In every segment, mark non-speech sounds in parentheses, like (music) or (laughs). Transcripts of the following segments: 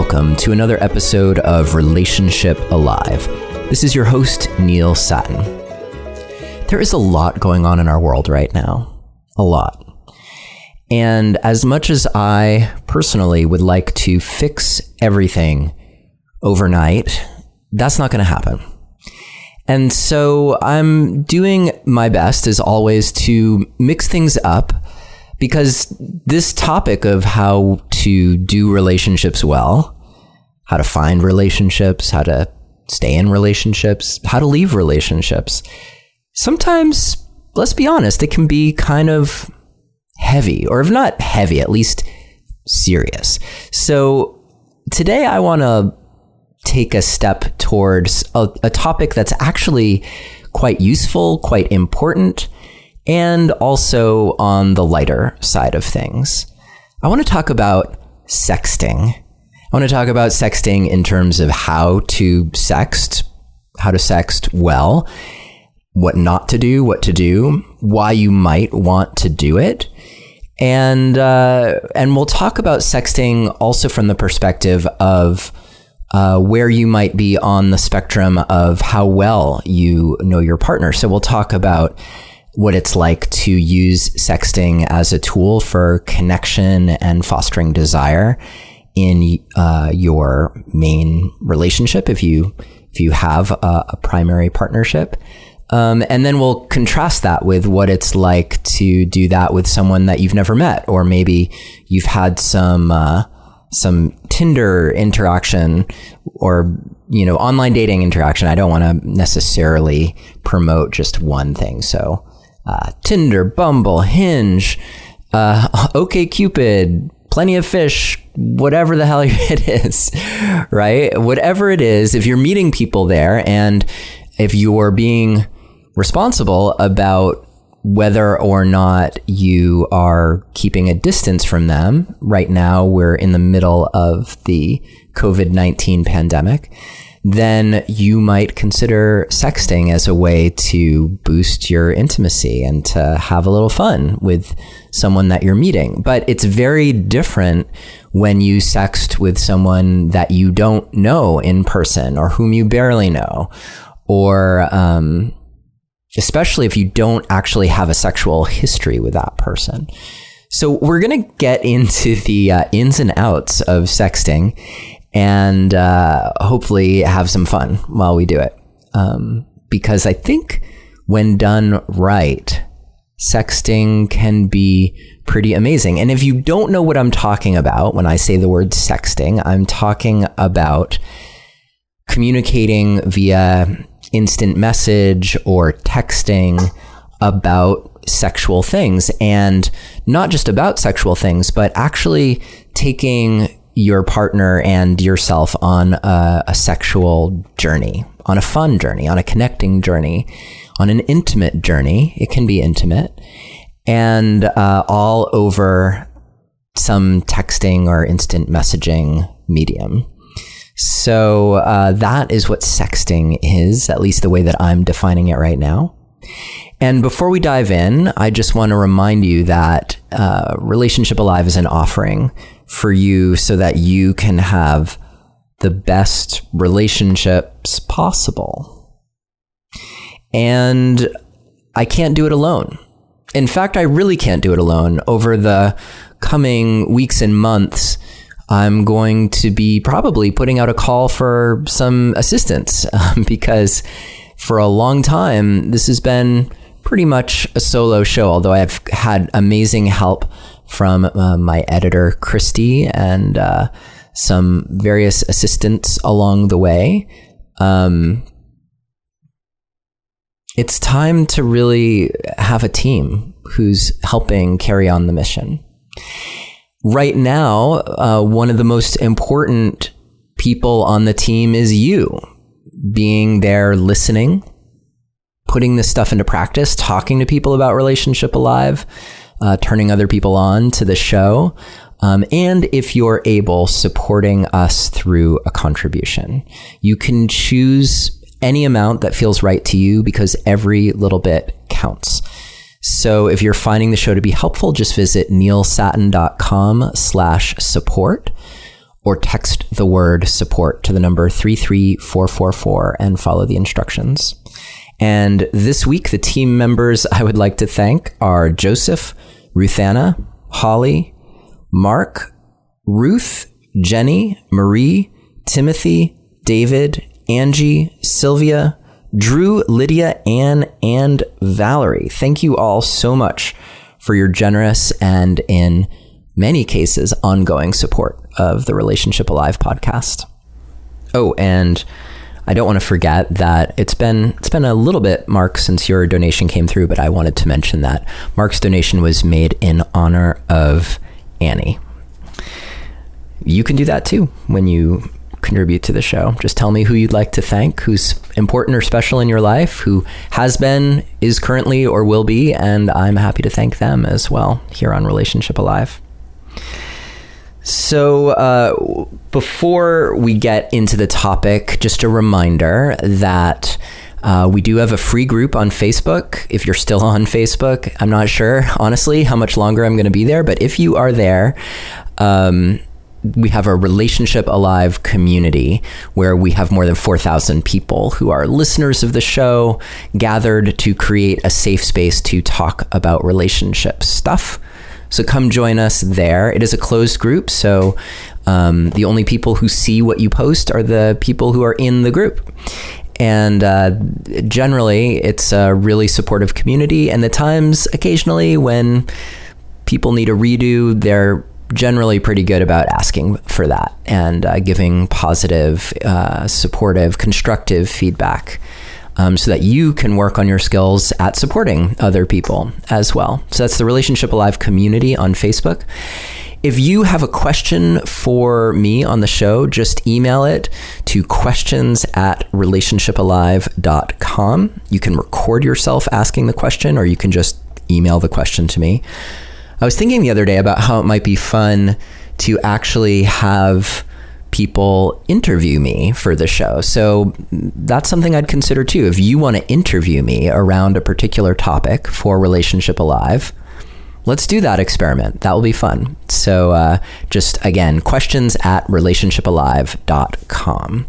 welcome to another episode of Relationship Alive. This is your host, Neil Sattin. There is a lot going on in our world right now. A lot. And as much as I personally would like to fix everything overnight, that's not going to happen. And so I'm doing my best, as always, to mix things up because this topic of how to do relationships well, how to find relationships, how to stay in relationships, how to leave relationships, sometimes, let's be honest, it can be kind of heavy, or if not heavy, at least serious. So today I want to take a step towards a, a topic that's actually quite useful, quite important and also on the lighter side of things. I want to talk about sexting. I want to talk about sexting in terms of how to sext, how to sext well, what not to do, what to do, why you might want to do it. And uh, and we'll talk about sexting also from the perspective of uh, where you might be on the spectrum of how well you know your partner. So we'll talk about what it's like to use sexting as a tool for connection and fostering desire in uh, your main relationship if you if you have a, a primary partnership. Um, and then we'll contrast that with what it's like to do that with someone that you've never met, or maybe you've had some uh, some Tinder interaction or you know online dating interaction. I don't want to necessarily promote just one thing, so uh, Tinder, Bumble, Hinge, uh, (laughs) OkCupid, Plenty of Fish, whatever the hell (laughs) it is, right? Whatever it is, if you're meeting people there and if you're being responsible about whether or not you are keeping a distance from them. Right now, we're in the middle of the COVID 19 pandemic then you might consider sexting as a way to boost your intimacy and to have a little fun with someone that you're meeting. But it's very different when you sext with someone that you don't know in person or whom you barely know, or um, especially if you don't actually have a sexual history with that person. So we're going to get into the uh, ins and outs of sexting and uh, hopefully have some fun while we do it. Um, because I think when done right, sexting can be pretty amazing. And if you don't know what I'm talking about when I say the word sexting, I'm talking about communicating via instant message or texting about sexual things and not just about sexual things, but actually taking your partner and yourself on a, a, sexual journey, on a fun journey, on a connecting journey, on an intimate journey. It can be intimate, and uh, all over some texting or instant messaging medium. So uh, that is what sexting is, at least the way that I'm defining it right now. And before we dive in, I just want to remind you that uh, Relationship Alive is an offering for you so that you can have the best relationships possible. And I can't do it alone. In fact, I really can't do it alone. Over the coming weeks and months, I'm going to be probably putting out a call for some assistance um, (laughs) because for a long time, this has been pretty much a solo show, although I've had amazing help from uh, my editor, Christy, and uh, some various assistants along the way. Um, it's time to really have a team who's helping carry on the mission. Right now, uh, one of the most important people on the team is you being there listening, putting this stuff into practice, talking to people about Relationship Alive, uh, turning other people on to the show. Um, and if you're able, supporting us through a contribution. You can choose any amount that feels right to you because every little bit counts. So if you're finding the show to be helpful, just visit neilsattin.com slash support. or text the word support to the number 33444 and follow the instructions. And this week, the team members I would like to thank are Joseph, Ruthanna, Holly, Mark, Ruth, Jenny, Marie, Timothy, David, Angie, Sylvia, Drew, Lydia, Anne, and Valerie. Thank you all so much for your generous and, in many cases, ongoing support of the Relationship Alive podcast. Oh, and I don't want to forget that it's been it's been a little bit, Mark, since your donation came through, but I wanted to mention that Mark's donation was made in honor of Annie. You can do that too when you contribute to the show. Just tell me who you'd like to thank, who's important or special in your life, who has been, is currently, or will be, and I'm happy to thank them as well here on Relationship Alive. So, uh, before we get into the topic, just a reminder that uh, we do have a free group on Facebook. If you're still on Facebook, I'm not sure, honestly, how much longer I'm going to be there, but if you are there, um, we have a relationship alive community where we have more than 4,000 people who are listeners of the show gathered to create a safe space to talk about relationship stuff. So come join us there. It is a closed group, so um, the only people who see what you post are the people who are in the group. And uh, generally, it's a really supportive community. And the times occasionally when people need a redo, they're generally pretty good about asking for that and uh, giving positive, uh, supportive, constructive feedback um, so that you can work on your skills at supporting other people as well. So that's the Relationship Alive community on Facebook. If you have a question for me on the show, just email it to questions at relationshipalive.com. You can record yourself asking the question, or you can just email the question to me. I was thinking the other day about how it might be fun to actually have people interview me for the show. So that's something I'd consider too. If you want to interview me around a particular topic for Relationship Alive, let's do that experiment. That will be fun. So uh, just again, questions at relationshipalive.com.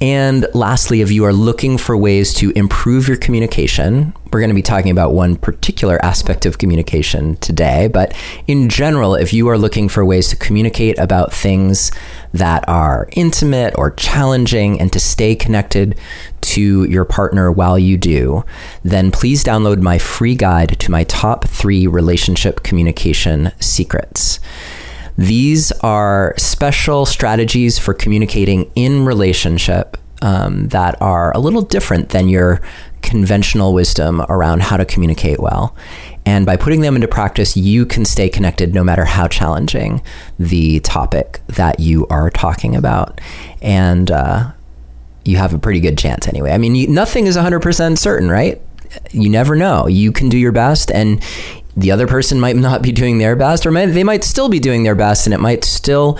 And lastly, if you are looking for ways to improve your communication, we're going to be talking about one particular aspect of communication today. But in general, if you are looking for ways to communicate about things that are intimate or challenging and to stay connected to your partner while you do, then please download my free guide to my top three relationship communication secrets. These are special strategies for communicating in relationship um, that are a little different than your conventional wisdom around how to communicate well. And by putting them into practice, you can stay connected no matter how challenging the topic that you are talking about. And uh, you have a pretty good chance anyway. I mean, you, nothing is 100% certain, right? You never know. You can do your best, and the other person might not be doing their best, or might, they might still be doing their best, and it might still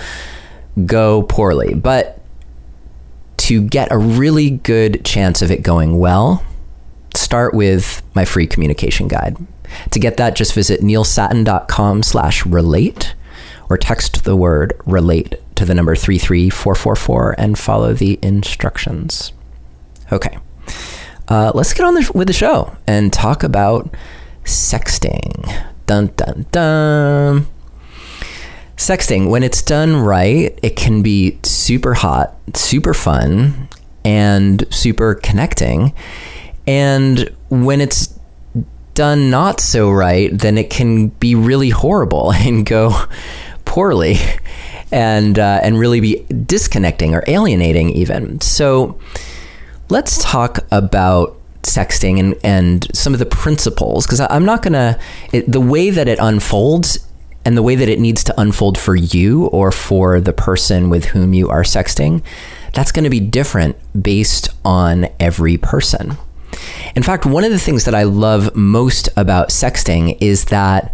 go poorly. But to get a really good chance of it going well, start with my free communication guide. To get that, just visit neilsattin.com slash relate or text the word relate to the number 33444 and follow the instructions. Okay. Uh, let's get on the, with the show and talk about sexting. Dun dun dun. Sexting, when it's done right, it can be super hot, super fun, and super connecting. And when it's done not so right, then it can be really horrible (laughs) and go poorly and uh, and really be disconnecting or alienating even. So let's talk about sexting and, and some of the principles because I'm not gonna it, the way that it unfolds and the way that it needs to unfold for you or for the person with whom you are sexting that's going to be different based on every person. In fact, one of the things that I love most about sexting is that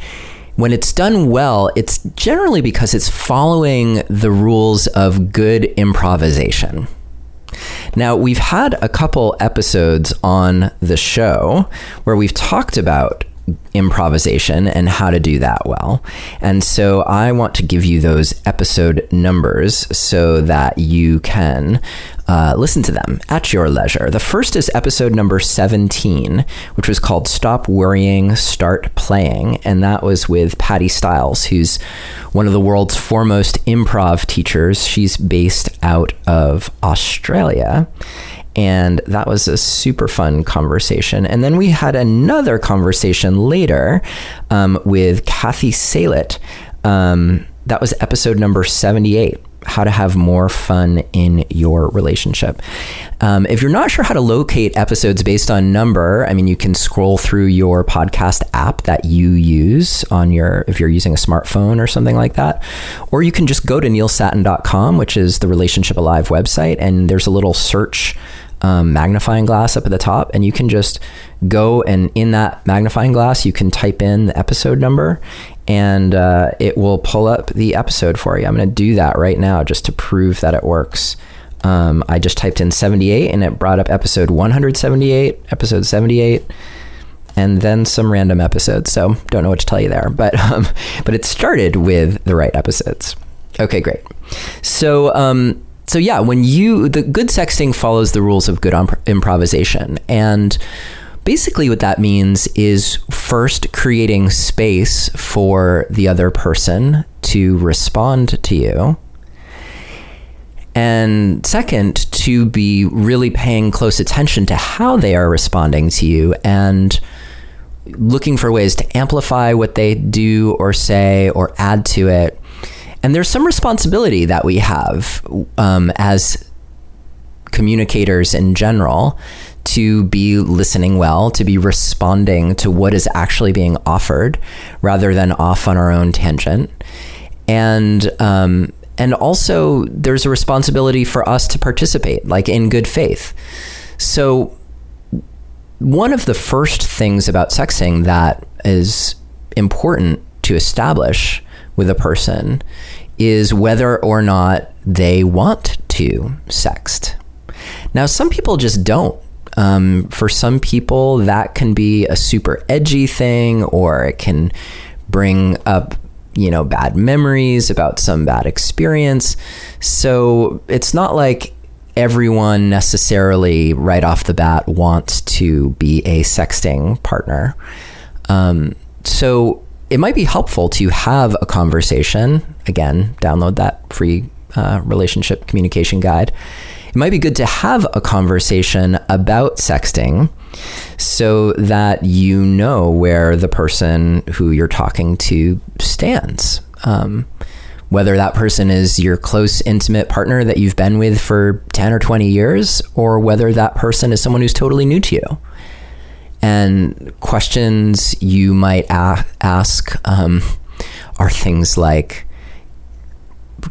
when it's done well, it's generally because it's following the rules of good improvisation. Now, we've had a couple episodes on the show where we've talked about improvisation and how to do that well. And so I want to give you those episode numbers so that you can uh, listen to them at your leisure. The first is episode number 17, which was called Stop Worrying, Start Playing. And that was with Patti Stiles, who's one of the world's foremost improv teachers. She's based out of Australia and that was a super fun conversation. And then we had another conversation later um, with Cathy Salit. Um, that was episode number 78 how to have more fun in your relationship. Um, if you're not sure how to locate episodes based on number, I mean, you can scroll through your podcast app that you use on your, if you're using a smartphone or something like that. Or you can just go to neilsattin.com, which is the Relationship Alive website, and there's a little search um, magnifying glass up at the top, and you can just go and in that magnifying glass, you can type in the episode number, and uh, it will pull up the episode for you. I'm going to do that right now just to prove that it works. Um, I just typed in 78, and it brought up episode 178, episode 78 and then some random episodes. So don't know what to tell you there, but um, (laughs) but it started with the right episodes. Okay, great. So um, so yeah, when you the good sexting follows the rules of good improvisation, and basically what that means is first creating space for the other person to respond to you. And second, to be really paying close attention to how they are responding to you and looking for ways to amplify what they do or say or add to it and there's some responsibility that we have um, as communicators in general to be listening well, to be responding to what is actually being offered rather than off on our own tangent. And, um, and also, there's a responsibility for us to participate, like in good faith. So, one of the first things about sexting that is important to establish with a person is whether or not they want to sext. Now, some people just don't. Um, for some people, that can be a super edgy thing, or it can bring up, you know, bad memories about some bad experience. So it's not like everyone necessarily right off the bat wants to be a sexting partner. Um, so it might be helpful to have a conversation. Again, download that free uh, relationship communication guide. It might be good to have a conversation about sexting so that you know where the person who you're talking to stands. Um, whether that person is your close, intimate partner that you've been with for 10 or 20 years, or whether that person is someone who's totally new to you and questions you might a- ask um, are things like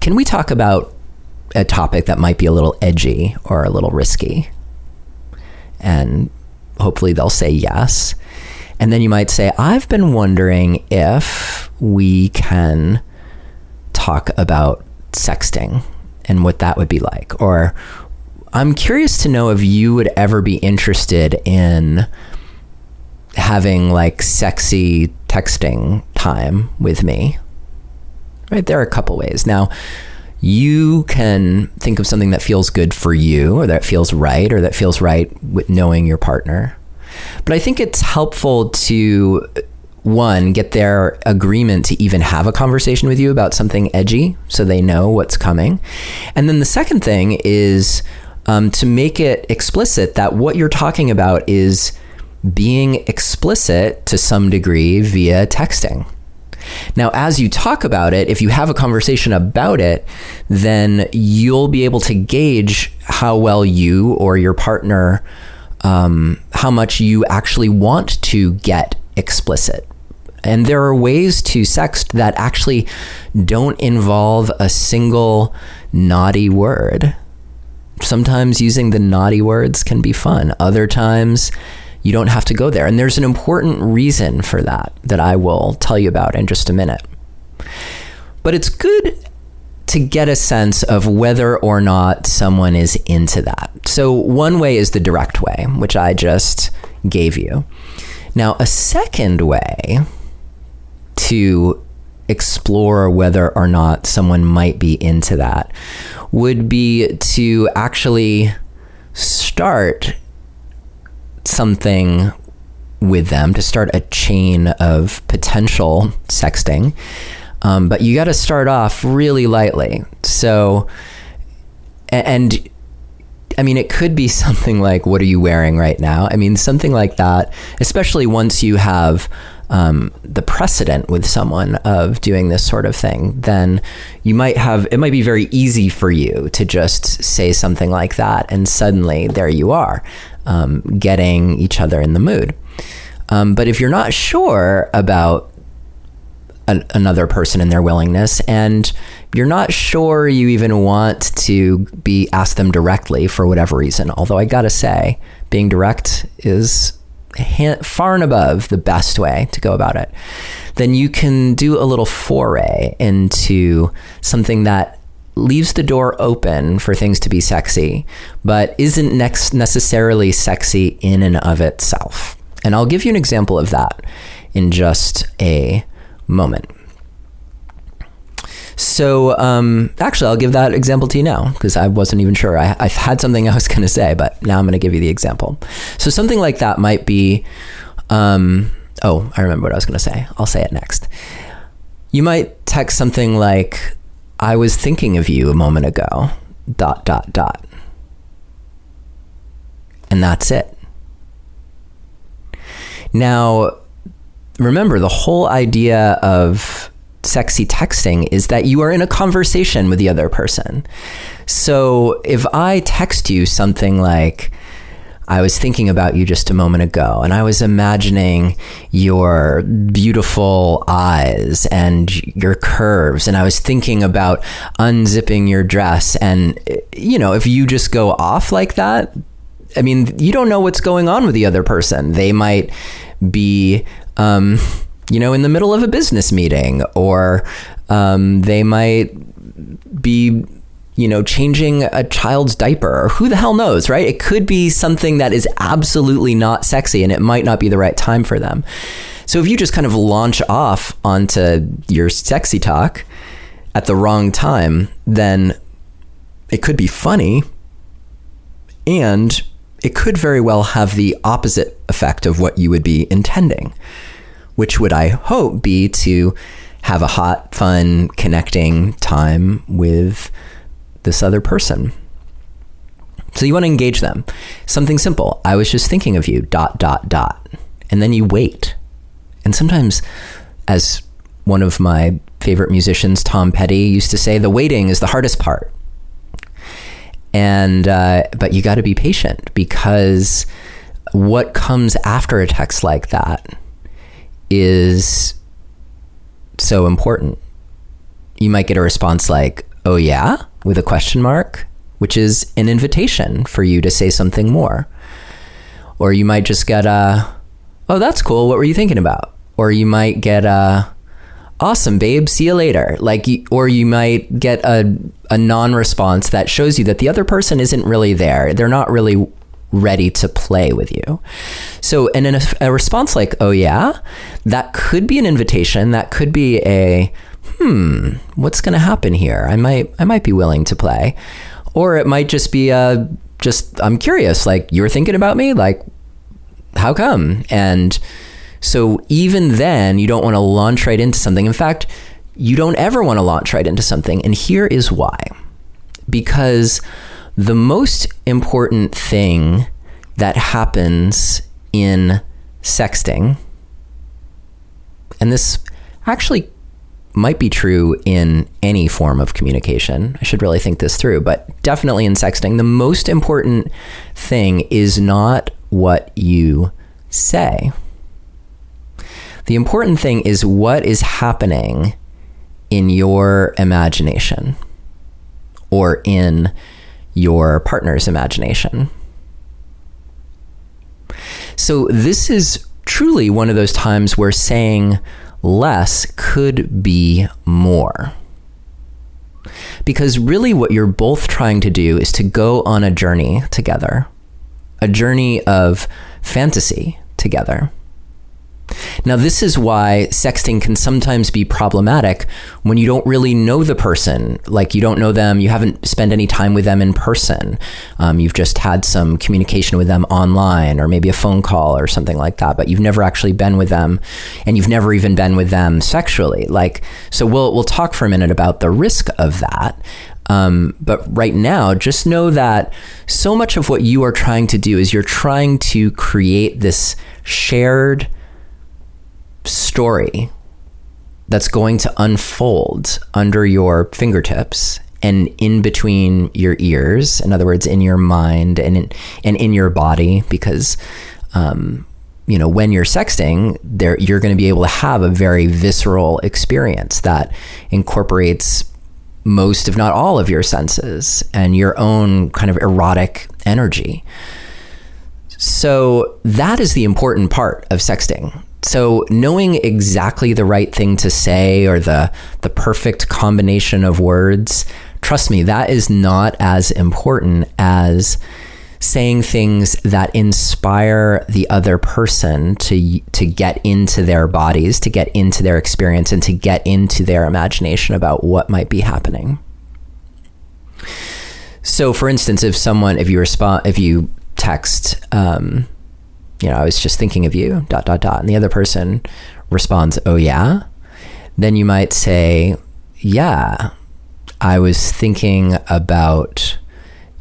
Can we talk about a topic that might be a little edgy or a little risky? And hopefully they'll say yes. And then you might say, I've been wondering if we can talk about sexting and what that would be like. Or I'm curious to know if you would ever be interested in having like sexy texting time with me. Right? There are a couple ways. Now, you can think of something that feels good for you or that feels right or that feels right with knowing your partner. But I think it's helpful to one get their agreement to even have a conversation with you about something edgy so they know what's coming. And then the second thing is um, to make it explicit that what you're talking about is being explicit to some degree via texting. Now, as you talk about it, if you have a conversation about it, then you'll be able to gauge how well you or your partner, um, how much you actually want to get explicit. And there are ways to sext that actually don't involve a single naughty word. Sometimes using the naughty words can be fun. Other times, you don't have to go there. And there's an important reason for that that I will tell you about in just a minute. But it's good to get a sense of whether or not someone is into that. So, one way is the direct way, which I just gave you. Now, a second way to explore whether or not someone might be into that would be to actually start something with them to start a chain of potential sexting. Um, but you got to start off really lightly. So, and I mean, it could be (laughs) something like, What are you wearing right now? I mean, something like that, especially once you have um, the precedent with someone of doing this sort of thing, then you might have it might be very easy for you to just say something like that, and suddenly there you are, um, getting each other in the mood. Um, but if you're not sure about an, another person and their willingness, and you're not sure you even want to be asked them directly for whatever reason, although I gotta say, being direct is far and above the best way to go about it, then you can do a little foray into something that leaves the door open for things to be sexy, but isn't necessarily sexy in and of itself. And I'll give you an example of that in just a moment. So, um, actually, I'll give that example to you now because I wasn't even sure. I, I had something (laughs) I was going to say, but now I'm going to give you the example. So, something like that might be um, oh, I remember what I was going to say. I'll say it next. You might text something like, I was thinking of you a moment ago, dot, dot, dot. And that's it. Now, remember, the whole idea of sexy texting is that you are in a conversation with the other person. So if I text you something like, I was thinking about you just a moment ago, and I was imagining your beautiful eyes and your curves, and I was thinking about unzipping your dress. And, you know, if you just go off like that, I mean, you don't know what's going on with the other person. They might be, um, you know, in the middle of a business meeting, or um, they might be you know, changing a child's diaper or who the hell knows, right? It could be something that is absolutely not sexy and it might not be the right time for them. So if you just kind of launch off onto your sexy talk at the wrong time, then it could be funny and it could very well have the opposite effect of what you would be intending, which would, I hope, be to have a hot, fun, connecting time with this other person. So you want to engage them. Something simple. I was just thinking of you, dot, dot, dot. And then you wait. And sometimes, as one of my favorite musicians, Tom Petty, used to say, the waiting is the hardest part. And, uh, but you got to be patient because what comes after a text like that is so important. You might get a response like, oh, yeah? with a question mark, which is an invitation for you to say something more. Or you might just get a, oh, that's cool. What were you thinking about? Or you might get a, awesome, babe. See you later. Like, or you might get a, a non response that shows you that the other person isn't really there. They're not really ready to play with you. So, and in a, a response like, oh, yeah, that could be an invitation. That could be a, hmm, what's going to happen here? I might, I might be willing to play, or it might just be a, uh, just I'm curious. Like you're thinking about me, like how come? And so even then, you don't want to launch right into something. In fact, you don't ever want to launch right into something, and here is why. Because the most important thing that happens in sexting, and this actually might be true in any form of communication. I should really think this through, but definitely in sexting, the most important thing is not what you say. The important thing is what is happening in your imagination or in your partner's imagination. So, this is truly one of those times where saying, less could be more. Because really, what you're both trying to do is to go on a journey together, a journey of fantasy together. Now, this is why sexting can sometimes be problematic when you don't really know the person. Like, you don't know them, you haven't spent any time with them in person. Um, you've just had some communication with them online or maybe a phone call or something like that, but you've never actually been with them and you've never even been with them sexually. Like, so we'll, we'll talk for a minute about the risk of that. Um, but right now, just know that so much of what you are trying to do is you're trying to create this shared story that's going to unfold under your fingertips and in between your ears. In other words, in your mind and in, and in your body, because um, you know when you're sexting, there you're going to be able to have a very visceral experience that incorporates most, if not all, of your senses and your own kind of erotic energy. So that is the important part of sexting. So knowing exactly the right thing to say or the the perfect combination of words, trust me, that is not as important as saying things that inspire the other person to to get into their bodies, to get into their experience and to get into their imagination about what might be happening. So for instance, if someone if you respond if you text um, you know, I was just thinking of you, dot, dot, dot. And the other person responds, oh, yeah. Then you might say, yeah, I was thinking about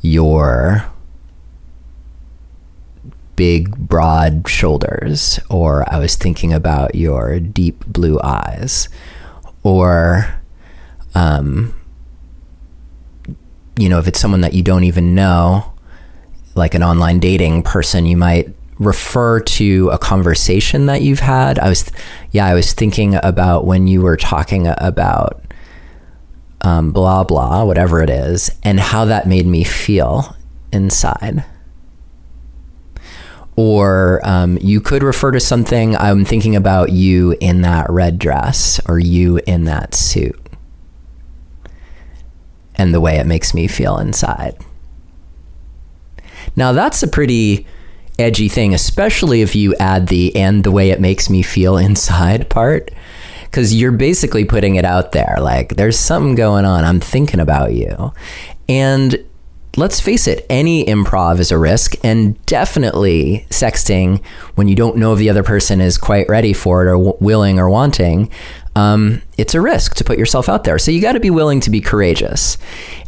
your big, broad shoulders, or I was thinking about your deep blue eyes, or, um, you know, if it's someone that you don't even know, like an online dating person, you might refer to a conversation that you've had. I was, yeah, I was thinking about when you were talking about um, blah, blah, whatever it is, and how that made me feel inside. Or um, you could refer to something, I'm thinking about you in that red dress or you in that suit and the way it makes me feel inside. Now, that's a pretty edgy thing, especially if you add the and the way it makes me feel (laughs) inside part. Because you're basically putting it out there like, there's something going on. I'm thinking about you. And let's face it, any improv is a risk, and definitely sexting when you don't know if the other person is quite ready for it or w- willing or wanting. Um, it's a risk to put yourself out there. So you got to be willing to be courageous.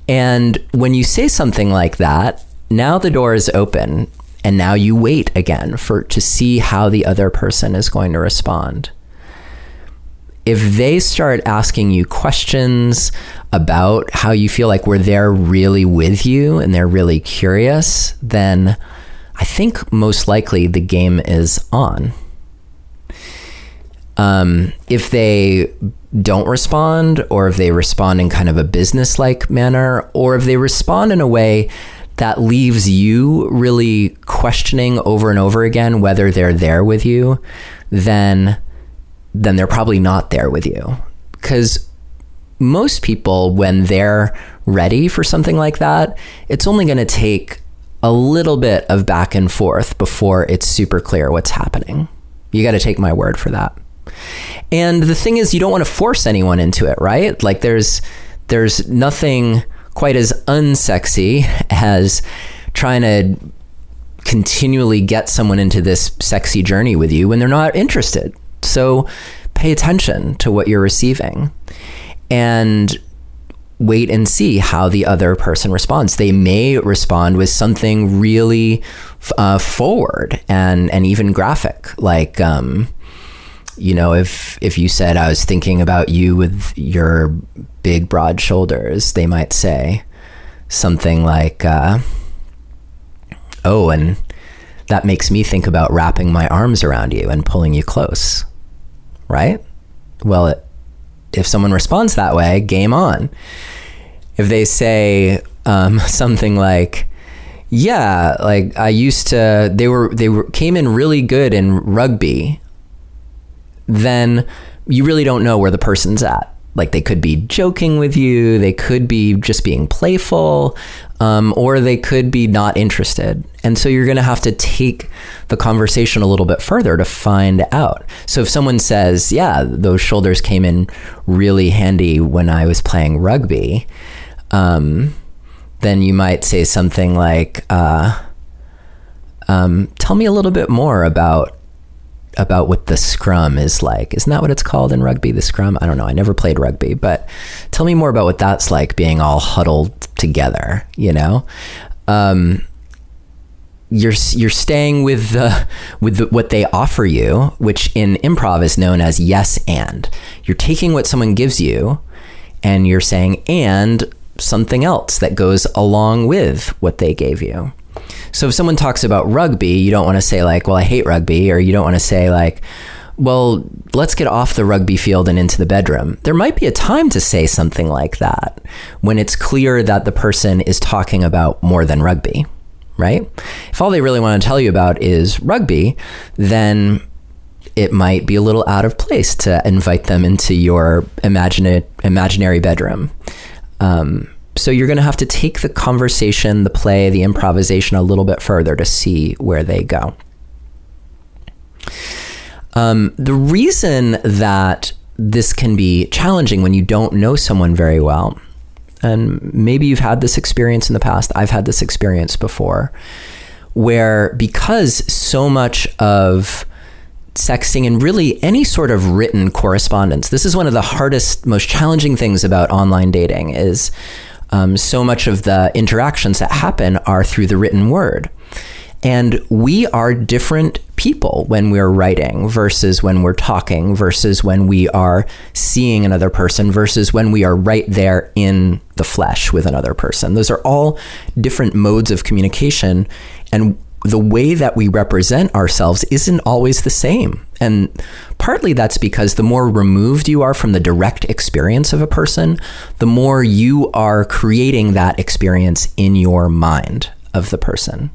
And when you say something like that, now the door is open and now you wait again for to see how the other person is going to respond if they start asking you questions about how you feel like where they're really with you and they're really curious, then I think most likely the game is on. Um, if they don't respond, or if they respond in kind of a business like manner, or if they respond in a way that leaves you really questioning over and over again whether they're there with you, then then they're probably not there with you. Cuz most people when they're ready for something like that, it's only going to take a little bit of back and forth before it's super clear what's happening. You got to take my word for that. And the thing is you don't want to force anyone into it, right? Like there's there's nothing quite as unsexy as trying to continually get someone into this sexy journey with you when they're not interested. So pay attention to what you're receiving and wait and see how the other person responds. They may respond with something really uh, forward and and even graphic, like um, you know, if if you said I was thinking about you with your big broad shoulders, they might say something like, uh, "Oh, and that makes me think about wrapping my arms around you and pulling you close." Right? Well, it, if someone responds that way, game on. If they say um, (laughs) something like, "Yeah, like I used to," they were they were, came in really good in rugby then you really don't know where the person's at. Like they could be joking with you, they could be just being playful, um, or they could be not interested. And so you're going to have to take the conversation a little bit further to find out. So if someone says, Yeah, those shoulders came in really handy when I was playing rugby, um, then you might say something like, uh, um, Tell me a little bit more about about what the scrum is like. Isn't that what it's called in rugby? The scrum? I don't know. I never played rugby, but tell me more about what that's like being all huddled together. You know, um, you're you're staying with the with the, what they offer you, which in improv is known as yes and. You're taking what someone gives you, and you're saying and something else that goes along with what they gave you. So if someone talks about rugby, you don't want to say like, "Well, I hate rugby," or you don't want to say like, "Well, let's get off the rugby field and into the bedroom." There might be a time to say something like that when it's clear that the person is talking about more than rugby, right? If all they really want to tell you about is rugby, then it might be a little out of place to invite them into your imagine- imaginary bedroom. Um, so you're going to have to take the conversation, the play, the improvisation a little bit further to see where they go. Um, the reason that this can be challenging when you don't know someone very well, and maybe you've had this experience in the past, I've had this experience before, where because so much of sexting and really any sort of written correspondence, this is one of the hardest, most challenging things about online dating is um, so much of the interactions that happen are through the written word. And we are different people when we're writing versus when we're talking versus when we are seeing another person versus when we are right there in the flesh with another person. Those are all different modes of communication. And the way that we represent ourselves isn't always the same. And partly that's because the more removed you are from the direct experience of a person, the more you are creating that experience in your mind of the person.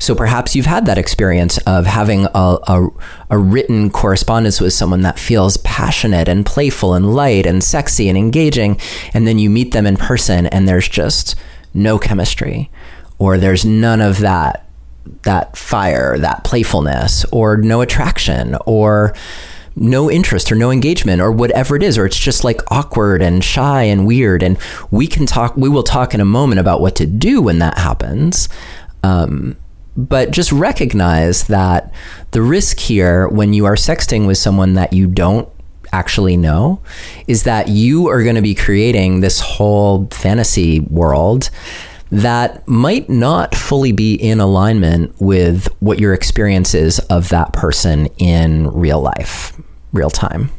So perhaps you've had that experience of having a, a, a, written correspondence with someone that feels passionate and playful and light and sexy and engaging, and then you meet them in person and there's just no chemistry or there's none of that that fire, that playfulness, or no attraction, or no interest or no engagement or whatever it is or it's just like awkward and shy and weird and we can talk we will talk in a moment about what to do when that happens um, but just recognize that the risk here when you are sexting with someone that you don't actually know is that you are going to be creating this whole fantasy world that might not fully be in alignment with what your experience is of that person in real life, real time.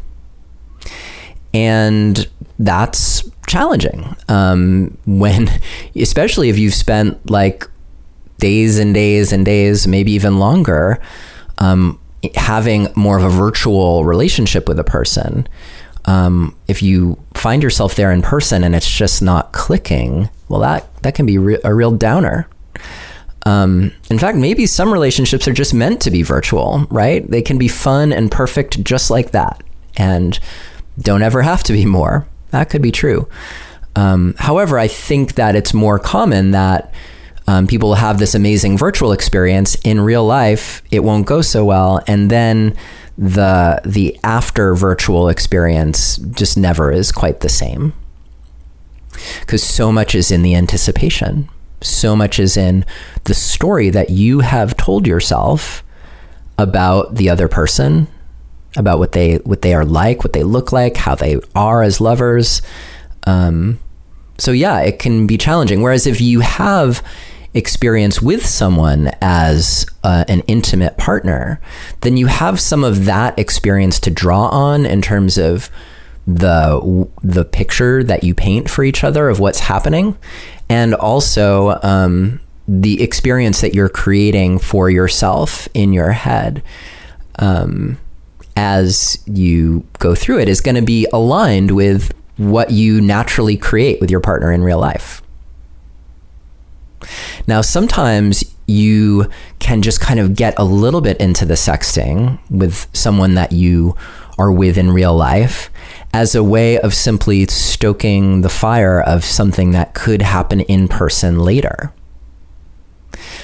And that's challenging um, when, (laughs) especially if you've spent like days and days and days, maybe even longer, um, having more of a virtual relationship with a person. Um, if you find yourself there in person and it's just not clicking, well, that that can be re- a real downer. Um, in fact, maybe some relationships are just meant to be virtual, right? They can be fun and perfect just like that, and don't ever have to be more. That could be true. Um, however, I think that it's more common that um, people have this amazing virtual experience in real life. It won't go so well, and then the the after virtual experience just never is quite the same because so much is in the anticipation. So much is in the story that you have told yourself about the other person, about what they what they are like, what they look like, how they are as lovers. Um, so yeah, it can be challenging. Whereas if you have experience with someone as uh, an intimate partner, then you have some of that experience to draw on in terms of the the picture that you paint for each other of what's happening, and also um, the experience that you're creating for yourself in your head. Um, as you go through it is going to be aligned with what you naturally create with your partner in real life. Now, sometimes you can just kind of get a little bit into the sexting with someone that you are with in real life as a way of simply stoking the fire of something that could happen in person later.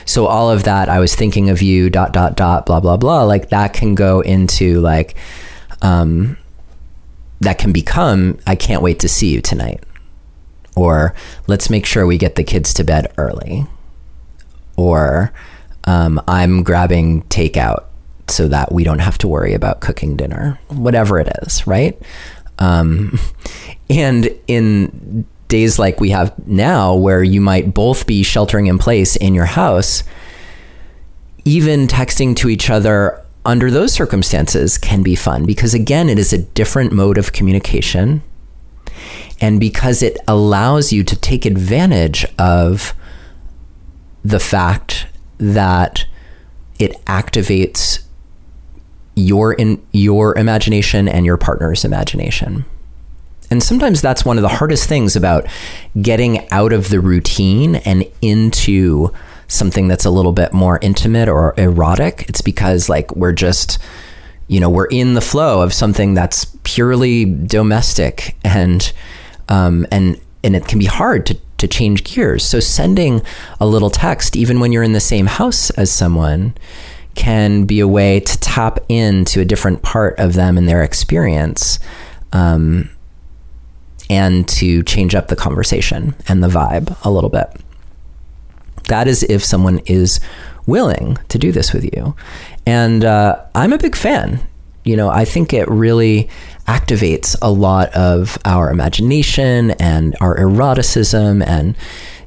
So all of that, I was thinking of you, dot, dot, dot, blah, blah, blah, like that can go into like, um, that can become, I can't wait to see you tonight. Or let's make sure we get the kids to bed early. Or um, I'm grabbing takeout so that we don't have to worry about cooking dinner, whatever it is, right? Um, (laughs) and in days like we have now, where you might both be sheltering in place in your house, even texting to each other under those circumstances can be fun because, again, it is a different mode of communication. And because it allows you to take advantage of the fact that it activates your in your imagination and your partner's imagination. And sometimes that's one of the hardest things about getting out of the routine and into something that's a little bit more intimate or erotic. It's because like we're just you know, we're in the flow of something that's purely domestic and um, and and it can be hard to to change gears. So sending a little text, even when you're in the same house as someone, can be a way to tap into a different part of them and their experience, um, and to change up the conversation and the vibe a little bit. That is if someone is willing to do this with you. And uh, I'm a big fan. You know, I think it really activates a lot of our imagination and our eroticism and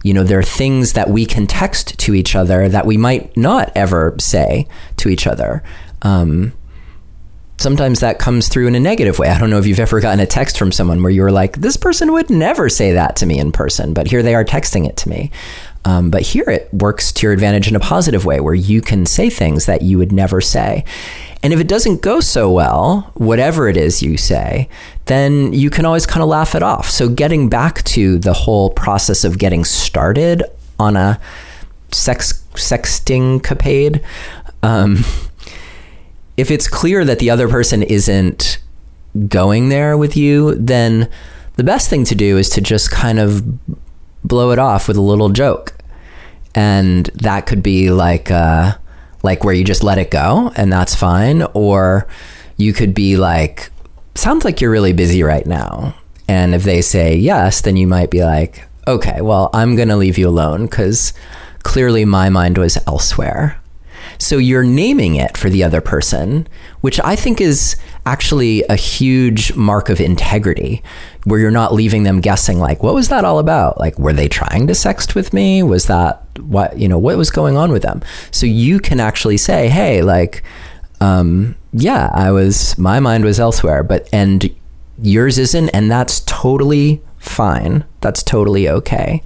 you know there are things that we can text to each other that we might not ever say to each other. Um, sometimes that comes through in a negative way. I don't know if you've ever gotten a text from someone where you were like this person would never say that to me in person but here they are texting it to me. Um, but here it works to your advantage in a positive way where you can say things that you would never say. And if it doesn't go so well, whatever it is you say, then you can always kind of laugh it off. So getting back to the whole process of getting started on a sex sexting capade, um, if it's clear that the other person isn't going there with you, then the best thing to do is to just kind of blow it off with a little joke. And that could be like, uh, like where you just let it go and that's fine. Or you could be like, sounds like you're really busy right now. And if they say yes, then you might be like, okay, well, I'm going to leave you alone because clearly my mind was elsewhere. So you're naming it for the other person, which I think is actually a huge mark of integrity, where you're not leaving them guessing, like, what was that all about? Like, were they trying to sext with me? Was that what, you know, what was going on with them? So you can actually say, hey, like, um, yeah, I was, my mind was elsewhere, but, and yours isn't, and that's totally fine. That's totally okay.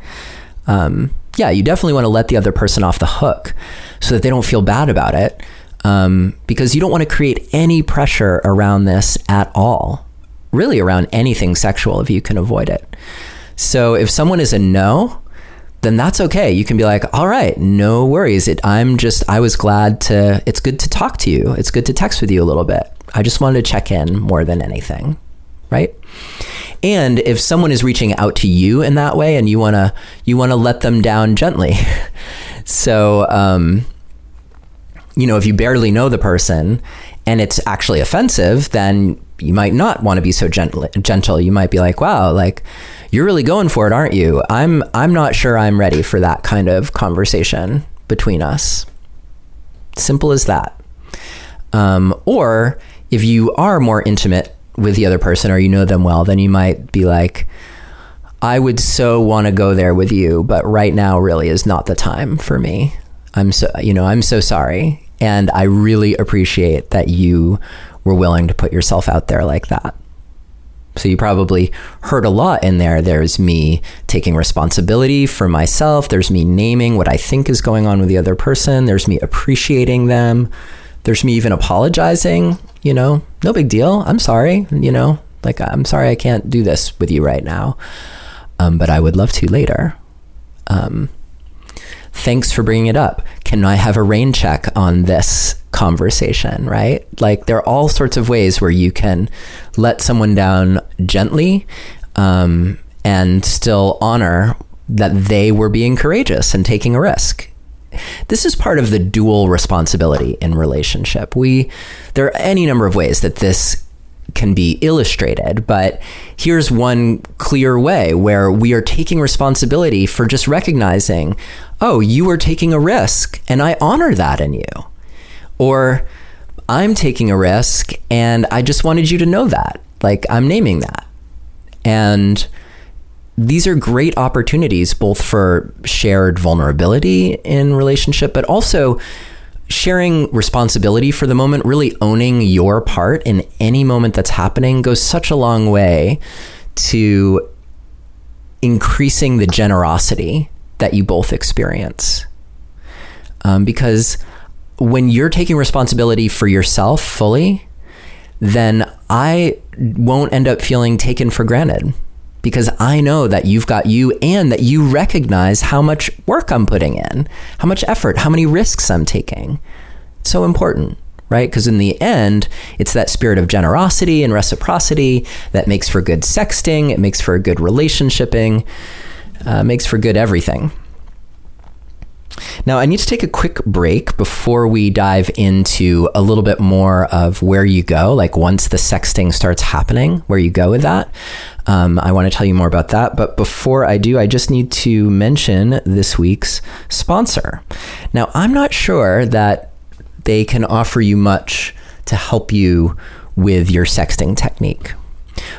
Um, yeah, you definitely want to let the other person off the hook so that they don't feel bad about it. Um, because you don't want to create any pressure around this at all, really around anything sexual if you can avoid it. So if someone is a no, then that's okay. You can be like, all right, no worries. It, I'm just, I was glad to, it's good to talk to you. It's good to text with you a little bit. I just wanted to check in more than anything. Right. And if someone is reaching out to you in that way and you want to, you want to let them down gently. (laughs) so, um, you know, if you barely know the person and it's actually offensive, then you might not want to be so gentle. Gentle. You might be like, "Wow, like you're really going for it, aren't you?" I'm I'm not sure I'm ready for that kind of conversation between us. Simple as that. Um, or if you are more intimate with the other person or you know them well, then you might be like, I would so want to go there with you, but right now really is not the time for me. I'm so, you know, I'm so sorry. And I really appreciate that you were willing to put yourself out there like that. So you probably heard a lot in there. There's me taking responsibility for myself. There's me naming what I think is going on with the other person. There's me appreciating them. There's me even apologizing, you know, no big deal. I'm sorry, you know, like I'm sorry I can't do this with you right now. Um, but I would love to later. Um, thanks for bringing it up. Can I have a rain check on this conversation, right? Like there are all sorts of ways where you can let someone down gently um, and still honor that they were being courageous and taking a risk. This is part of the dual responsibility in relationship. We there are any number of ways that this can be illustrated, but here's one clear way where we are taking responsibility for just recognizing, oh, you are taking a risk and I honor that in you. Or I'm taking a risk and I just wanted you to know that. Like I'm naming that. And these are great opportunities both for shared vulnerability in relationship, but also sharing responsibility for the moment, really owning your part in any moment that's happening goes such a long way to increasing the generosity that you both experience. Um, because when you're taking responsibility for yourself fully, then I won't end up feeling taken for granted because I know that you've got you and that you recognize how much work I'm putting in, how much effort, how many risks I'm taking. It's so important, right? Because in the end, it's that spirit of generosity and reciprocity that makes for good sexting, it makes for good relationshiping, uh, makes for good everything. Now, I need to take a quick break before we dive into a little bit more of where you go, like once the sexting starts happening, where you go with that. Um, I want to tell you more about that. But before I do, I just need to mention this week's sponsor. Now, I'm not sure that they can offer you much to help you with your sexting technique.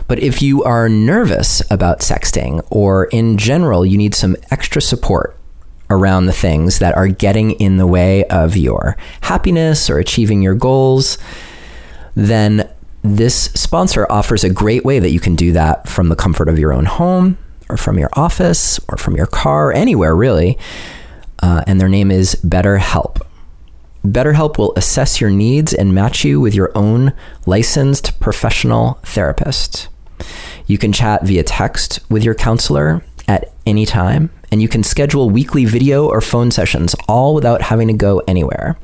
But if you are nervous about sexting, or in general, you need some extra support around the things that are getting in the way of your happiness or achieving your goals, then this sponsor offers a great way that you can do that from the comfort of your own home or from your office or from your car, anywhere really. Uh, and their name is BetterHelp. BetterHelp will assess your needs and match you with your own licensed professional therapist. You can chat via text with your counselor at any time, and you can schedule weekly video or phone sessions all without having to go anywhere.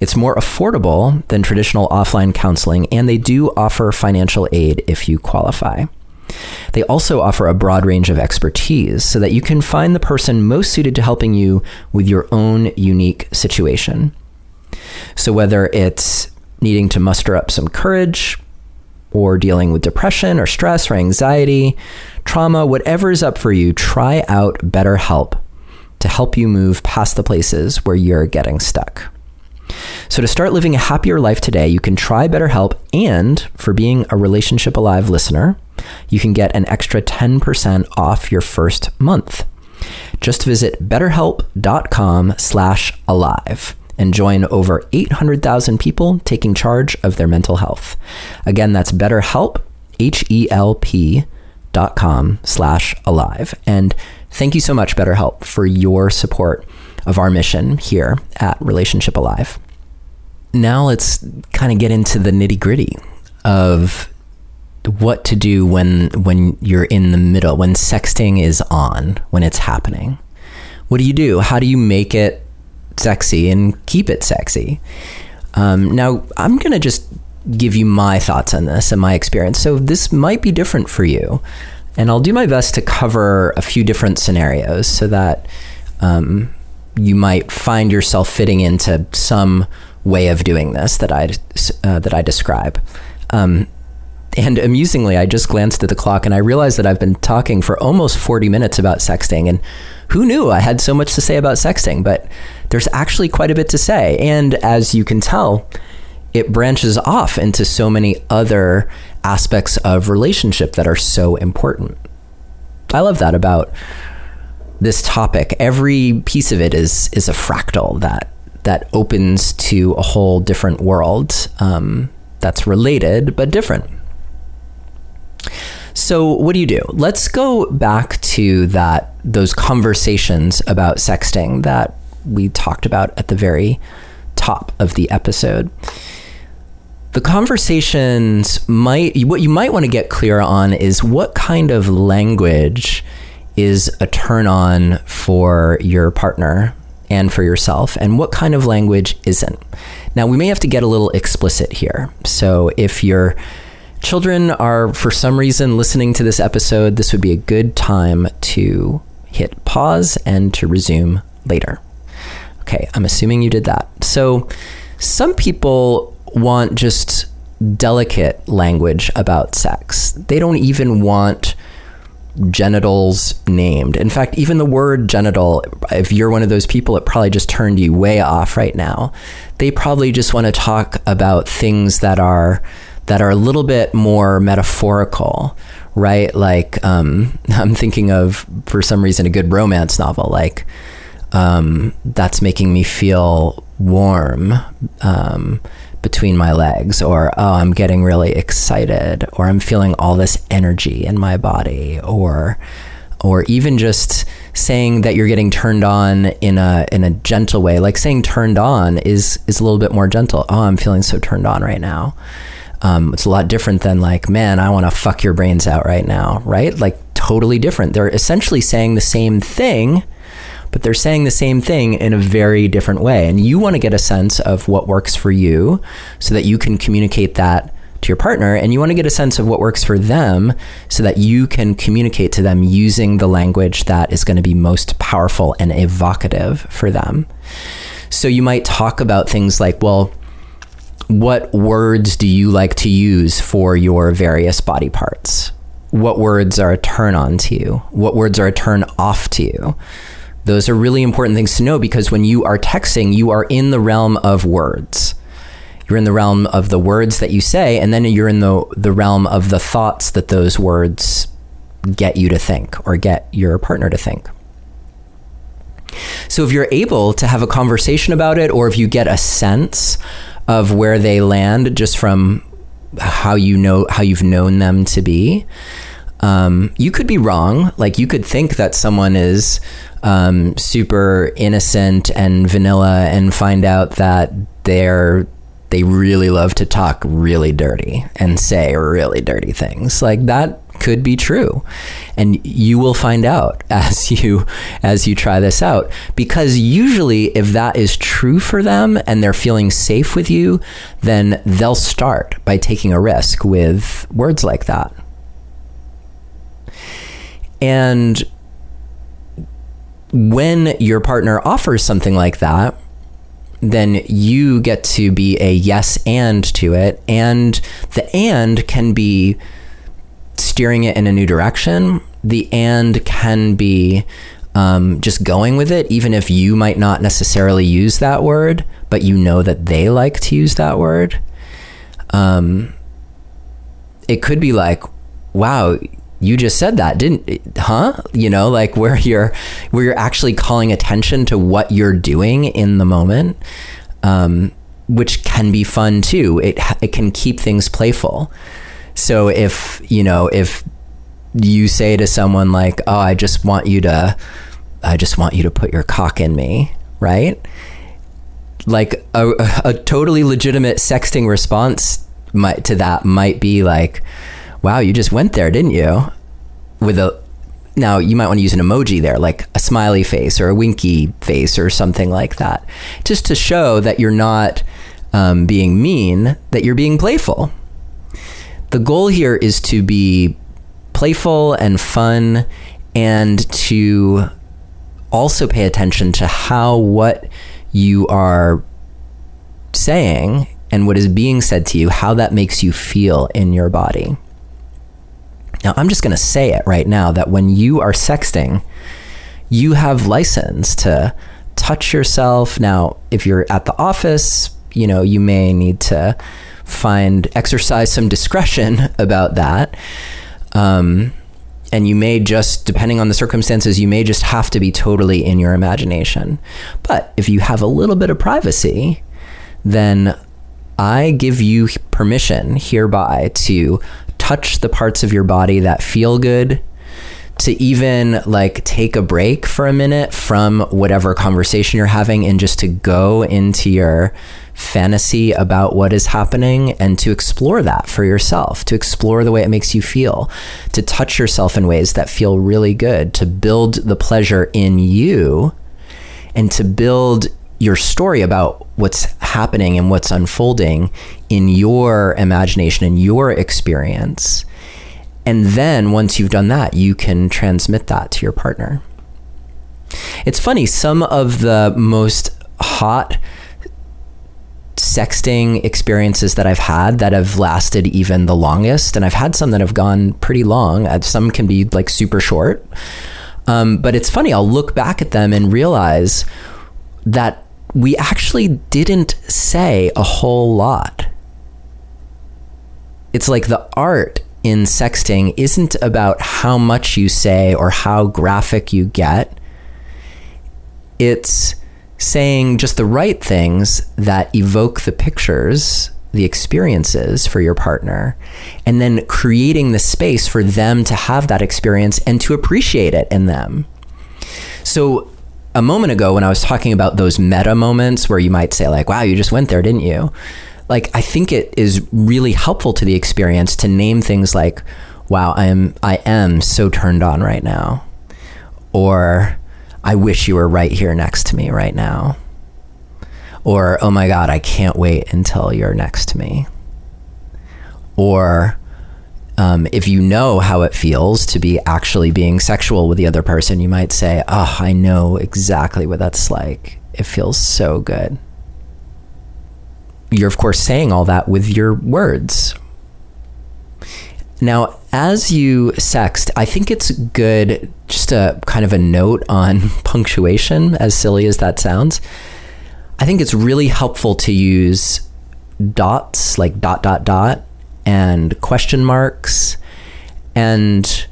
It's more affordable than traditional offline counseling, and they do offer financial aid if you qualify. They also offer a broad range of expertise so that you can find the person most suited to helping you with your own unique situation. So, whether it's needing to muster up some courage, or dealing with depression or stress or anxiety, trauma, whatever is up for you, try out BetterHelp to help you move past the places where you're getting stuck. So, to start living a happier life today, you can try BetterHelp, and for being a Relationship Alive listener, you can get an extra 10% off your first month. Just visit betterhelp.com/alive and join over 800,000 people taking charge of their mental health. Again, that's BetterHelp, H-E-L-P dot com slash alive. And thank you so much, BetterHelp, for your support of our mission here at Relationship Alive. Now let's kind of get into the nitty gritty of what to do when when you're in the middle, when sexting is on, when it's happening. What do you do? How do you make it sexy and keep it sexy? Um, now, I'm going to just give you my thoughts on this and my experience. So, this might be different for you. And I'll do my best to cover a few different scenarios so that um, you might find yourself fitting into some way of doing this that I uh, that I describe. Um, and amusingly, I just glanced at the clock and I realized that I've been talking for almost 40 minutes about sexting. And who knew I had so much to say about sexting? But there's actually quite a bit to say. And as you can tell, it branches off into so many other aspects of relationship that are so important. I love that about this topic. Every piece of it is is a fractal that that opens to a whole different world um, that's related but different. So, what do you do? Let's go back to that those conversations about sexting that we talked about at the very top of the episode. The conversations might what you might want to get clear on is what kind of language is a turn on for your partner and for yourself and what kind of language isn't. Now, we may have to get a little explicit here. So, if your children are for some reason listening to this episode, this would be a good time to hit pause and to resume later. Okay, I'm assuming you did that. So, some people want just delicate language about sex. They don't even want genitals named. In fact, even the word genital, if you're one of those people, it probably just turned you way off right now. They probably just want to talk about things that are that are a little bit more metaphorical, right? Like um, (laughs) I'm thinking of, for some reason, a good romance novel. Like um, that's making me feel warm. Um, between my legs, or oh, I'm getting really excited, or I'm feeling all this energy in my body, or or even just saying that you're getting turned on in a in a gentle way. Like saying turned on is is a little bit more gentle. Oh, I'm feeling so turned on right now. Um, it's a lot different than like, man, I want to fuck your brains out right now, right? Like totally different. They're essentially saying the same thing, but they're saying the same thing in a very different way. And you want to get a sense of what works for you so that you can communicate that to your partner. And you want to get a sense of what works for them so that you can communicate to them using the language that is going to be most powerful and evocative for them. So you might talk about things like, well, what words do you like to use for your various body parts? What words are a turn on to you? What words are a turn off to you? Those are really important things to know because when you are texting, you are in the realm of words. You're in the realm of the words that you say, and then you're in the, the realm of the thoughts that those words get you to think or get your partner to think. So if you're able to have a conversation about it, or if you get a sense of where they land just from how you know how you've known them to be, um, you could be wrong. Like you could think that someone is um, super innocent and vanilla, and find out that they're they really love to talk really dirty and say really dirty things. Like that could be true. And you will find out (laughs) as you as you try this out because usually if that is true for them and they're feeling safe with you, then they'll start by taking a risk with words like that. And when your partner offers something like that, then you get to be a yes and to it. And the and can be steering it in a new direction. The and can be um, just going with it, even if you might not necessarily use that word, but you know that they like to use that word. Um, it could be like, wow, you just said that didn't huh you know like where you're where you're actually calling attention to what you're doing in the moment um, which can be fun too it it can keep things playful so if you know if you say to someone like oh i just want you to i just want you to put your cock in me right like a, a totally legitimate sexting response might, to that might be like wow, you just went there, didn't you? With a now you might want to use an emoji there, like a smiley face or a winky face or something like that, just to show that you're not um, being mean, that you're being playful. The goal here is to be playful and fun and to also pay attention to how what you are saying and what is being said to you, how that makes you feel in your body. Now, I'm just going to say it right now that when you are sexting, you have license to touch yourself. Now, if you're at the office, you know, you may need to find exercise some discretion (laughs) about that. Um, and you may just, depending on the circumstances, you may just have to be totally in your imagination. But if you have a little bit of privacy, then I give you permission hereby to touch the parts of your body that feel good to even like take a break for a minute from whatever conversation you're having and just to go into your fantasy about what is happening and to explore that for yourself, to explore the way it makes you feel, to touch yourself in ways that feel really good, to build the pleasure in you and to build your story about what's happening and what's unfolding in your imagination and your experience. And then once you've done that, you can transmit that to your partner. It's funny, some of the most hot sexting experiences that I've had that have lasted even the longest, and I've had some that have gone pretty long. Uh, some can be like super short. Um, but it's funny, I'll look back at them and realize that we actually didn't say a whole lot. It's like the art in sexting isn't about how much you say or how graphic you get. It's saying just the right things that evoke the pictures, the experiences for your partner, and then creating the space for them to have that experience and to appreciate it in them. So, a moment ago, when I was talking about those meta moments where you might say, like, wow, you just went there, didn't you? Like, I think it is really helpful to the experience to name things like, wow, I am, I am so turned on right now. Or, I wish you were right here next to me right now. Or, oh my God, I can't wait until you're next to me. Or, um, if you know how it feels to be actually being sexual with the other person, you might say, Oh, I know exactly what that's like. It feels so good. You're, of course, saying all that with your words. Now, as you sext, I think it's good, just a kind of a note on (laughs) punctuation, as silly as that sounds. I think it's really helpful to use dots, like dot, dot, dot, and question marks, and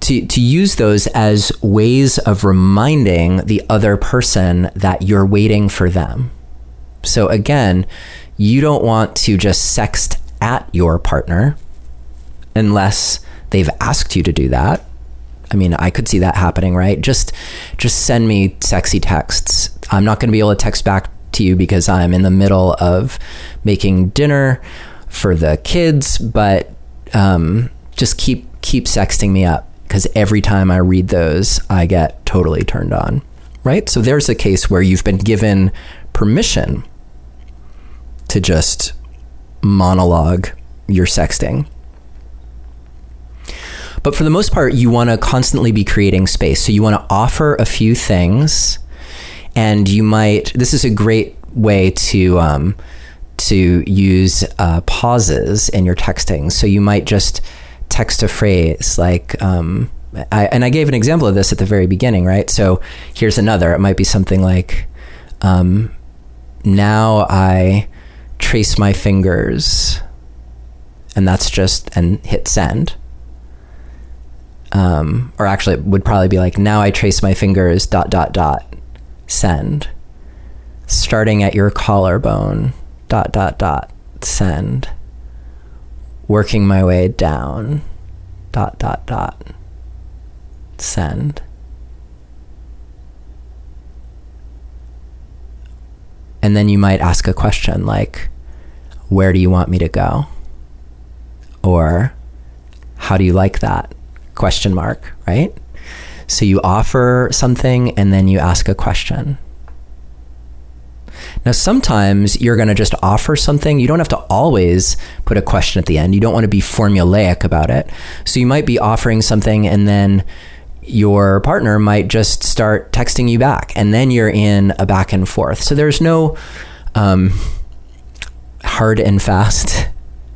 to, to use those as ways of reminding the other person that you're waiting for them. So, again, you don't want to just sext at your partner unless they've asked you to do that. I mean, I could see that happening, right? Just just send me sexy texts. I'm not going to be able to text back to you because I'm in the middle of making dinner for the kids, but um, just keep keep sexting me up because every time I read those, I get totally turned on, right? So there's a case where you've been given permission to just monologue your sexting. But for the most part, you want to constantly be creating space. So you want to offer a few things, and you might. This is a great way to um, to use uh, pauses in your texting. So you might just text a phrase like. Um, I, and I gave an example of this at the very beginning, right? So here's another. It might be something like, um, "Now I trace my fingers," and that's just and hit send um, or actually it would probably be like now I trace my fingers dot dot dot send. Starting at your collarbone dot dot dot send. Working my way down dot dot dot send. And then you might ask a question like where do you want me to go? Or how do you like that question mark, right? So you offer something and then you ask a question. Now, sometimes you're going to just offer something. You don't have to always put a question at the end. You don't want to be formulaic about it. So you might be offering something and then your partner might just start texting you back and then you're in a back and forth. So there's no um, hard and fast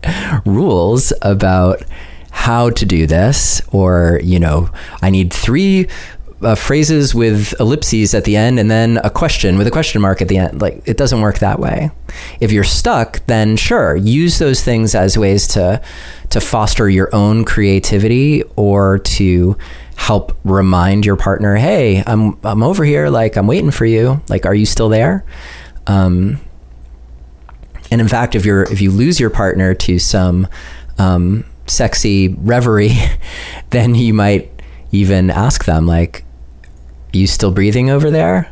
(laughs) rules about how to do this, or, you know, I need three uh, phrases with ellipses at the end and then a question with a question mark at the end. Like, it doesn't work that way. If you're stuck, then sure, use those things as ways to, to foster your own creativity or to help remind your partner, hey, I'm, I'm over here. Like, I'm waiting for you. Like, are you still there? Um, and in fact, if you're if you lose your partner to some um, sexy reverie, (laughs) then you might even ask them, like, you still breathing over there?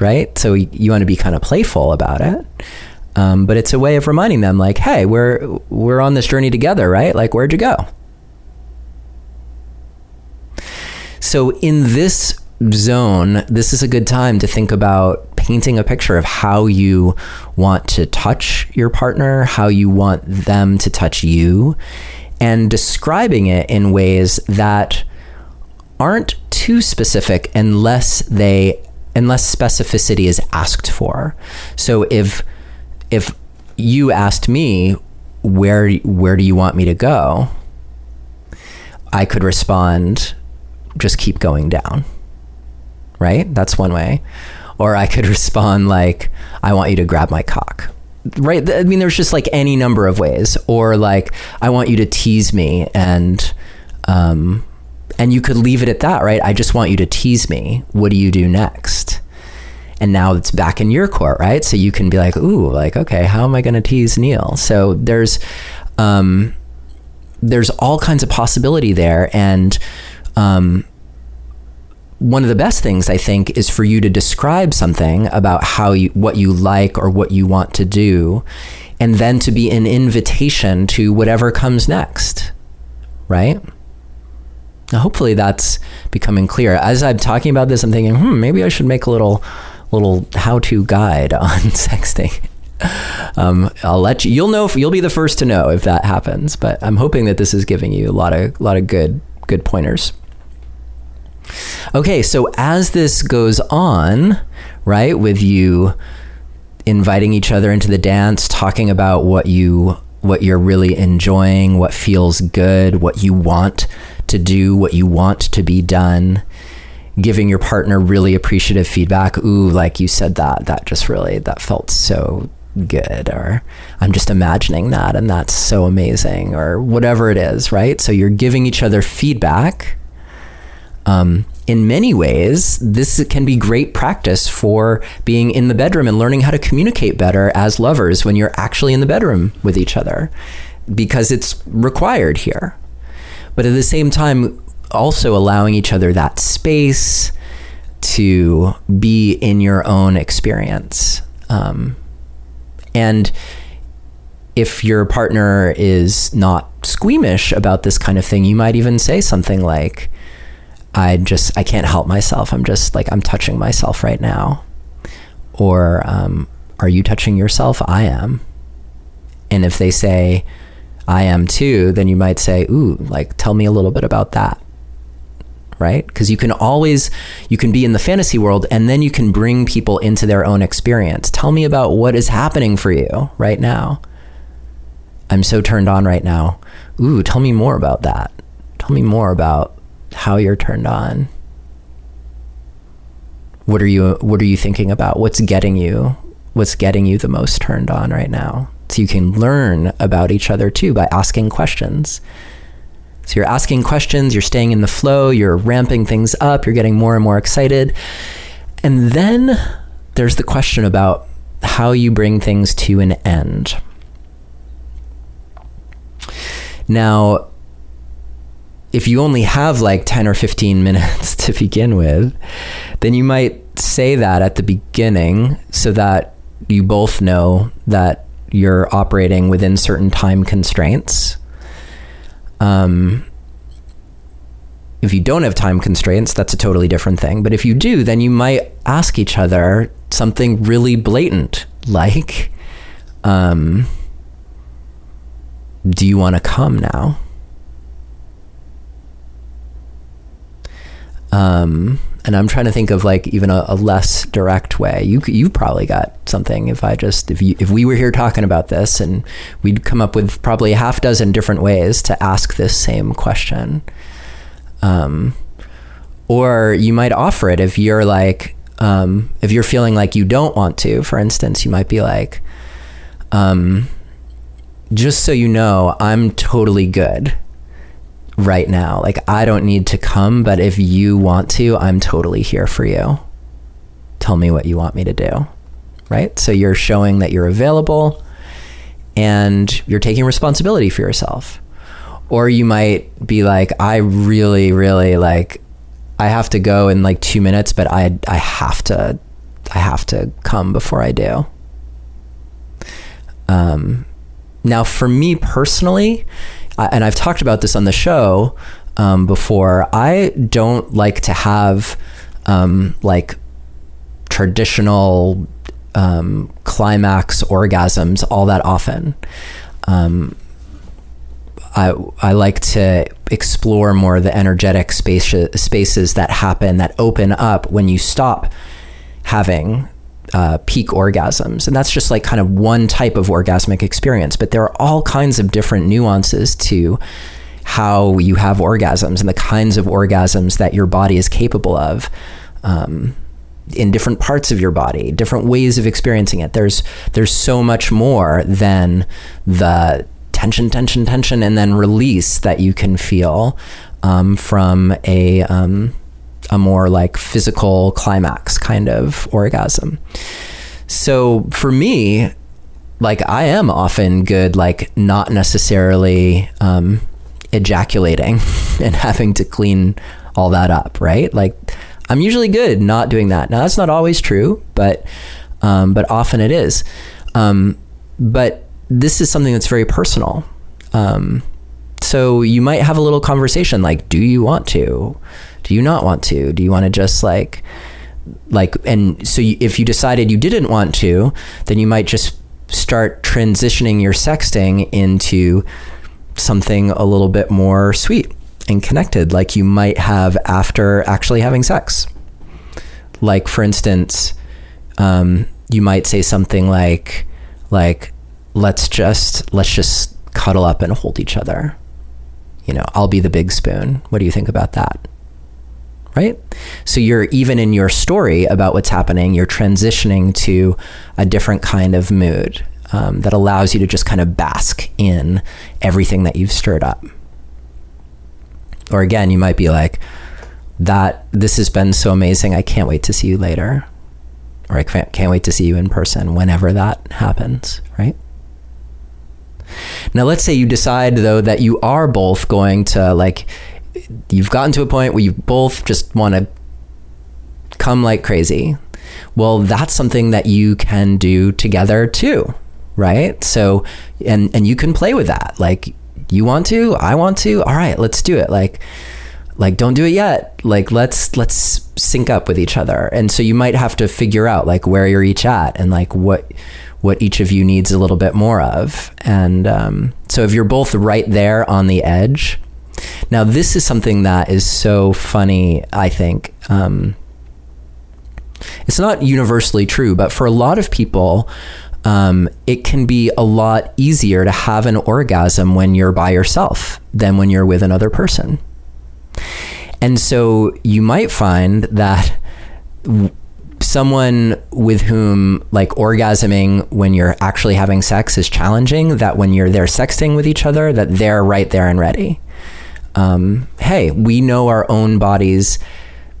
Right? So you want to be kind of playful about it. Um, but it's a way of reminding them, like, hey, we're we're on this journey together, right? Like, where'd you go? So in this zone, this is a good time to think about painting a picture of how you want to touch your partner, how you want them to touch you, and describing it in ways that aren't too specific unless they unless specificity is asked for. So if if you asked me where where do you want me to go? I could respond just keep going down. Right? That's one way. Or I could (laughs) respond like I want you to grab my cock. Right? I mean there's just like any number of ways or like I want you to tease me and um and you could leave it at that, right? I just want you to tease me. What do you do next? And now it's back in your court, right? So you can be like, ooh, like, okay, how am I going to tease Neil? So there's, um, there's all kinds of possibility there. And, um, one of the best things I think is for you to describe something about how you, what you like or what you want to do, and then to be an invitation to whatever comes next, right? Now, hopefully that's becoming clear. As I'm talking about this, I'm thinking, hmm, maybe I should make a little little how-to guide (laughs) on sexting. Um, I'll let you. You'll know. You'll be the first to know if that happens. But I'm hoping that this is giving you a lot of lot of good good pointers. Okay, so as this goes on, right, with you inviting each other into the dance, talking about what you what you're really enjoying, what feels good, what you want to do, what you want to be done, giving your partner really appreciative feedback. Ooh, like you said that, that just really, that felt so good. Or I'm just imagining that and that's so amazing, or whatever it is, right? So you're giving each other feedback. Um, in many ways, this can be great practice for being in the bedroom and learning how to communicate better as lovers when you're actually in the bedroom with each other because it's required here but at the same time, also allowing each other that space to be in your own experience. Um, and if your partner is not squeamish about this kind of thing, you might even say something like, I just, I can't help myself. I'm just like, I'm touching myself right now. Or, um, are you touching yourself? I am. And if they say, I am too, then you might say, ooh, like, tell me a little bit about that. Right? Because you can always, you can be in the fantasy world and then you can bring people into their own experience. Tell me about what is happening for you right now. I'm so turned on right now. Ooh, tell me more about that. Tell me more about how you're turned on. What are you what are you thinking about? What's getting you? What's getting you the most turned on right now? So you can learn about each other too by asking questions. So you're asking questions, you're staying in the flow, you're ramping things up, you're getting more and more excited. And then there's the question about how you bring things to an end. Now, if you only have like 10 or 15 (laughs) minutes to begin with, then you might say that at the beginning so that you both know that you're operating within certain time constraints. Um, if you don't have time constraints, that's a totally different thing. But if you do, then you might ask each other something really blatant, like, um, "Do you want to come now?" Um, and I'm trying to think of like even a, a, less direct way. You you probably got something if I just if you if we were here talking about this and we'd come up with probably a half dozen different ways to ask this same question. Um, or you might offer it if you're like um, if you're feeling like you don't want to. For instance, you might be like, um, just so you know, I'm totally good right now. Like, I don't need to come, but if you want to, I'm totally here for you. Tell me what you want me to do. Right? So you're showing that you're available and you're taking responsibility for yourself. Or you might be like, I really, really like, I have to go in like two minutes, but I, I have to, I have to come before I do. Um, now, for me personally, and I've talked about this on the show um, before. I don't like to have um, like traditional um, climax orgasms all that often. Um, I, I like to explore more the energetic space, spaces that happen that open up when you stop having uh, peak orgasms. And that's just like kind of one type of orgasmic experience. But there are all kinds of different nuances to how you have orgasms and the kinds of orgasms that your body is capable of. Um, in different parts of your body, different ways of experiencing it. There's there's so much more than the tension, tension, tension, and then release that you can feel um, from a um, a more like physical climax kind of orgasm. So for me, like I am often good, like not necessarily um, ejaculating (laughs) and having to clean all that up, right? Like I'm usually good not doing that. Now that's not always true, but um, but often it is. Um, but this is something that's very personal. Um, so you might have a little conversation like, do you want to? Do you not want to? Do you want to just like, like, and so you, if you decided you didn't want to, then you might just start transitioning your sexting into something a little bit more sweet and connected, like you might have after actually having sex. Like, for instance, um, you might say something like, like, let's just let's just cuddle up and hold each other. You know, I'll be the big spoon. What do you think about that? Right? So you're even in your story about what's happening, you're transitioning to a different kind of mood um, that allows you to just kind of bask in everything that you've stirred up. Or again, you might be like, that this has been so amazing. I can't wait to see you later. Or I can't, can't wait to see you in person whenever that happens, right? Now, let's say you decide, though, that you are both going to, like, you've gotten to a point where you both just want to come like crazy. Well, that's something that you can do together too, right? So, and and you can play with that. Like, you want to, I want to. All right, let's do it. Like, like don't do it yet. Like, let's let's sync up with each other. And so you might have to figure out like where you're each at and like what what each of you needs a little bit more of. And um, so if you're both right there on the edge, now this is something that is so funny, I think. Um, it's not universally true, but for a lot of people, um, it can be a lot easier to have an orgasm when you're by yourself than when you're with another person. And so you might find that someone with whom like orgasming when you're actually having sex is challenging that when you're there sexting with each other that they're right there and ready um, hey we know our own bodies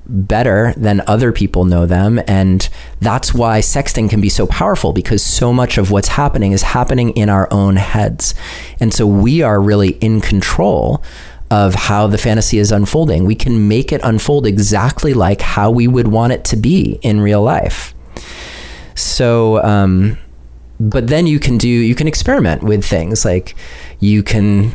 better than other people know them and that's why sexting can be so powerful because so much of what's happening is happening in our own heads and so we are really in control of how the fantasy is unfolding. We can make it unfold exactly like how we would want it to be in real life. So, um, but then you can do you can experiment with things like you can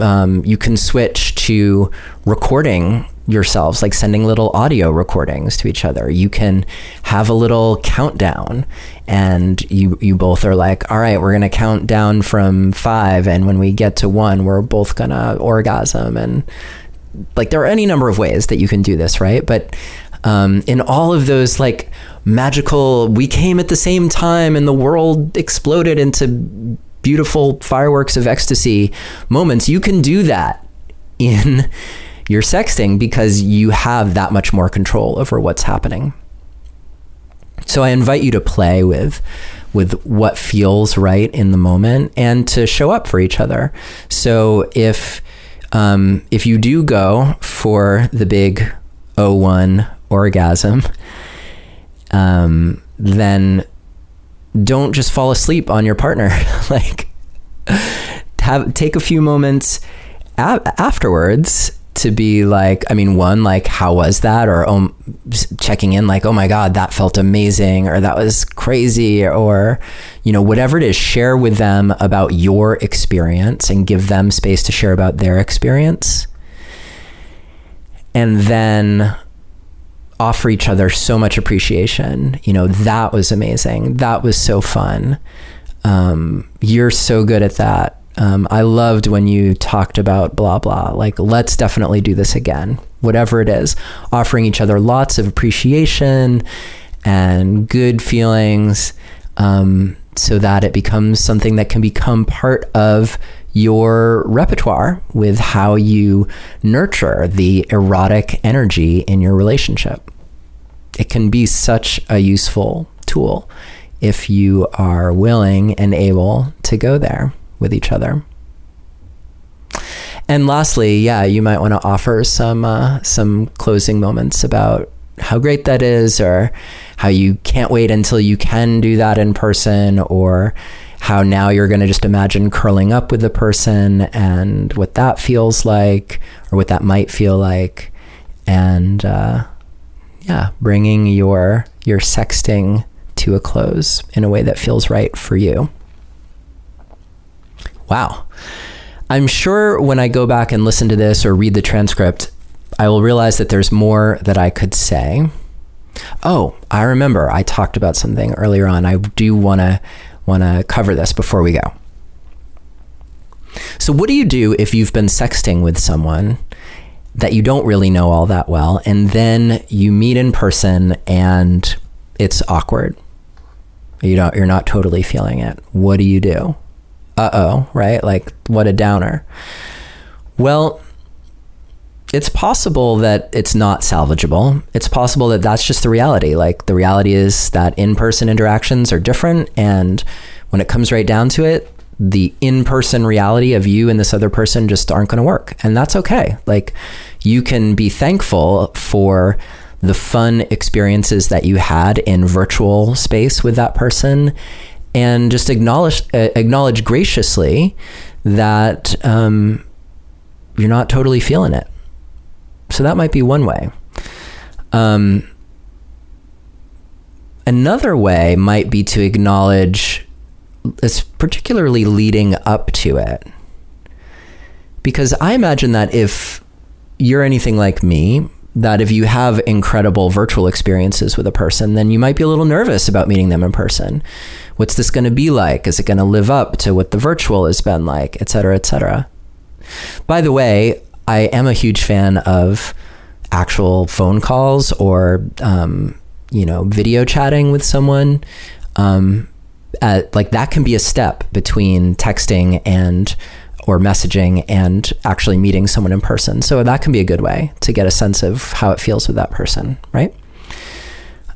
um, you can switch to recording yourselves, like sending little audio recordings to each other. You can have a little countdown and you you both are like, all right, we're gonna count down from five, and when we get to one, we're both gonna orgasm, and like there are any number of ways that you can do this, right? But um, in all of those like magical, we came at the same time, and the world exploded into beautiful fireworks of ecstasy moments. You can do that in (laughs) your sexting because you have that much more control over what's happening. So I invite you to play with with what feels right in the moment and to show up for each other. So if um, if you do go for the big O1 orgasm, um, then don't just fall asleep on your partner. (laughs) like have take a few moments a- afterwards to be like, I mean, one, like, how was that? Or um, checking in, like, oh my God, that felt amazing, or that was crazy, or, you know, whatever it is, share with them about your experience and give them space to share about their experience. And then offer each other so much appreciation. You know, that was amazing. That was so fun. Um, you're so good at that. Um, I loved when you talked about blah, blah. Like, let's definitely do this again, whatever it is. Offering each other lots of appreciation and good feelings um, so that it becomes something that can become part of your repertoire with how you nurture the erotic energy in your relationship. It can be such a useful tool if you are willing and able to go there with each other. And lastly, yeah, you might want to offer some uh, some closing moments about how great that is, or how you can't wait until you can do that in person, or how now you're going to just imagine curling up with the person and what that feels like or what that might feel like. And uh, yeah bringing your your sexting to a close in a way that feels right for you. Wow. I'm sure when i go back and listen to this or read the transcript i will realize that there's more that i could say. Oh i remember i talked about something earlier on. I do want to want to cover this before we go. So, what do you do if you've been sexting with someone that you don't really know all that well, and then you meet in person and it's awkward? You don't, you're not totally feeling it. What do you do? Uh oh, right? Like, what a downer. Well, it's possible that it's not salvageable. It's possible that that's just the reality. Like the reality is that in person interactions are different. And when it comes right down to it, the in person reality of you and this other person just aren't going to work. And that's okay. Like you can be thankful for the fun experiences that you had in virtual space with that person and just acknowledge, uh, acknowledge graciously that um, you're not totally feeling it so that might be one way. Um, another way might be to acknowledge, it's particularly leading up to it. Because I imagine that if you're anything like me, that if you have incredible virtual experiences with a person, then you might be a little nervous about meeting them in person. What's this going to be like? Is it going to live up to what the virtual has been like, et cetera, et cetera? By the way, I am a huge fan of actual phone calls or um, you know video chatting with someone. Um, at, like that can be a step between texting and or messaging and actually meeting someone in person. So that can be a good way to get a sense of how it feels with that person, right?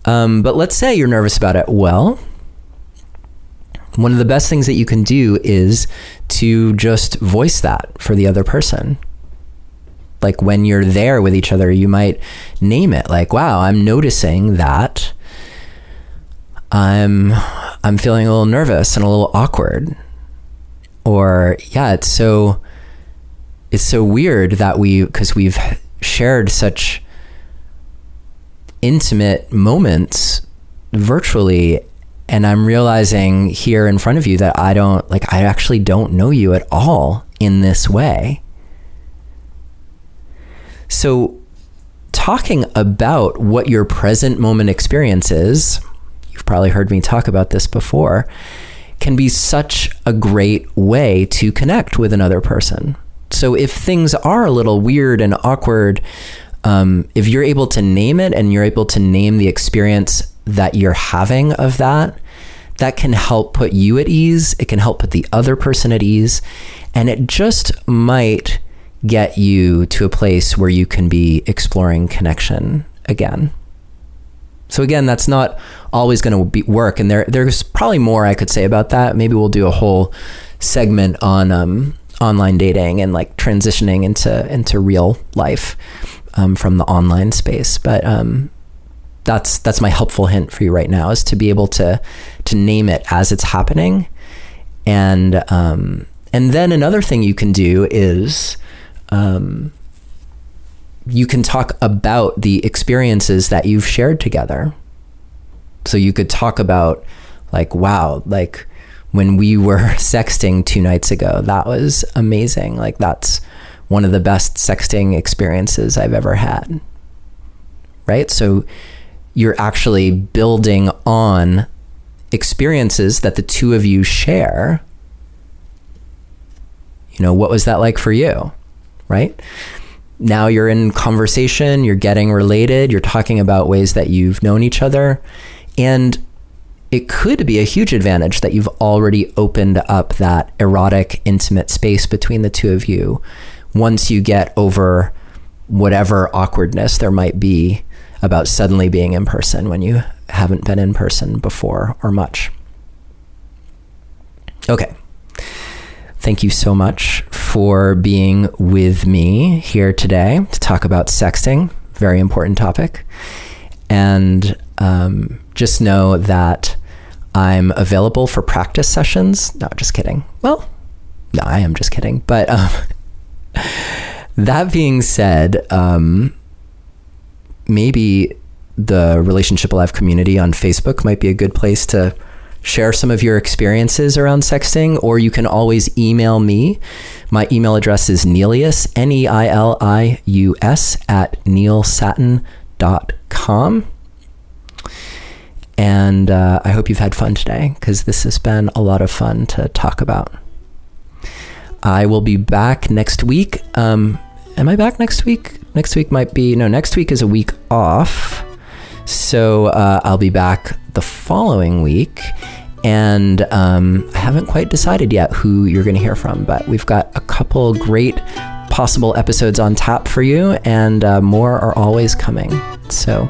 Um, but let's say you're nervous about it. Well, one of the best things that you can do is to just voice that for the other person like when you're there with each other, you might name it like, wow, I'm noticing that I'm I'm feeling a little nervous and a little awkward. Or yeah, it's so it's so weird that we cuz we've shared such intimate moments virtually and I'm realizing here in front of you that I don't like I actually don't know you at all in this way. So, talking about what your present moment experience is, you've probably heard me talk about this before, can be such a great way to connect with another person. So, if things are a little weird and awkward, um, if you're able to name it and you're able to name the experience that you're having of that, that can help put you at ease. It can help put the other person at ease. And it just might get you to a place where you can be exploring connection again. So again, that's not always going to work, and there there's probably more I could say about that. Maybe we'll do a whole segment on um, online dating and like transitioning into into real life um, from the online space. But um, that's that's my helpful hint for you right now is to be able to to name it as it's happening, and um, and then another thing you can do is um, you can talk about the experiences that you've shared together. So you could talk about, like, wow, like when we were (laughs) sexting two nights ago, that was amazing. Like, that's one of the best sexting experiences I've ever had. right? So you're actually building on experiences that the two of you share. You know, what was that like for you? Right? Now you're in conversation, you're getting related, you're talking about ways that you've known each other. And it could be a huge advantage that you've already opened up that erotic, intimate space between the two of you once you get over whatever awkwardness there might be about suddenly being in person when you haven't been in person before or much. Okay. Thank you so much for being with me here today to talk about sexting. Very important topic. And um, just know that I'm available for practice sessions. No, just kidding. Well, no, I am just kidding. But um, (laughs) that being said, um, maybe the Relationship Alive community on Facebook might be a good place to share some of your experiences around sexting, or you can always email me. My email address is Neilius, N E I L I U S, at neilsattin.com. And uh, I hope you've had fun today because this has been a lot of fun to talk about. I will be back next week. Um, am I back next week? Next week might be, no, next week is a week off. So uh, I'll be back the following week. And um, I haven't quite decided yet who you're going to hear from, but we've got a couple great possible episodes on tap for you, and uh, more are always coming. So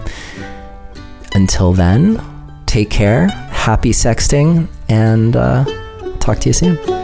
until then, take care, happy sexting, and uh, talk to you soon.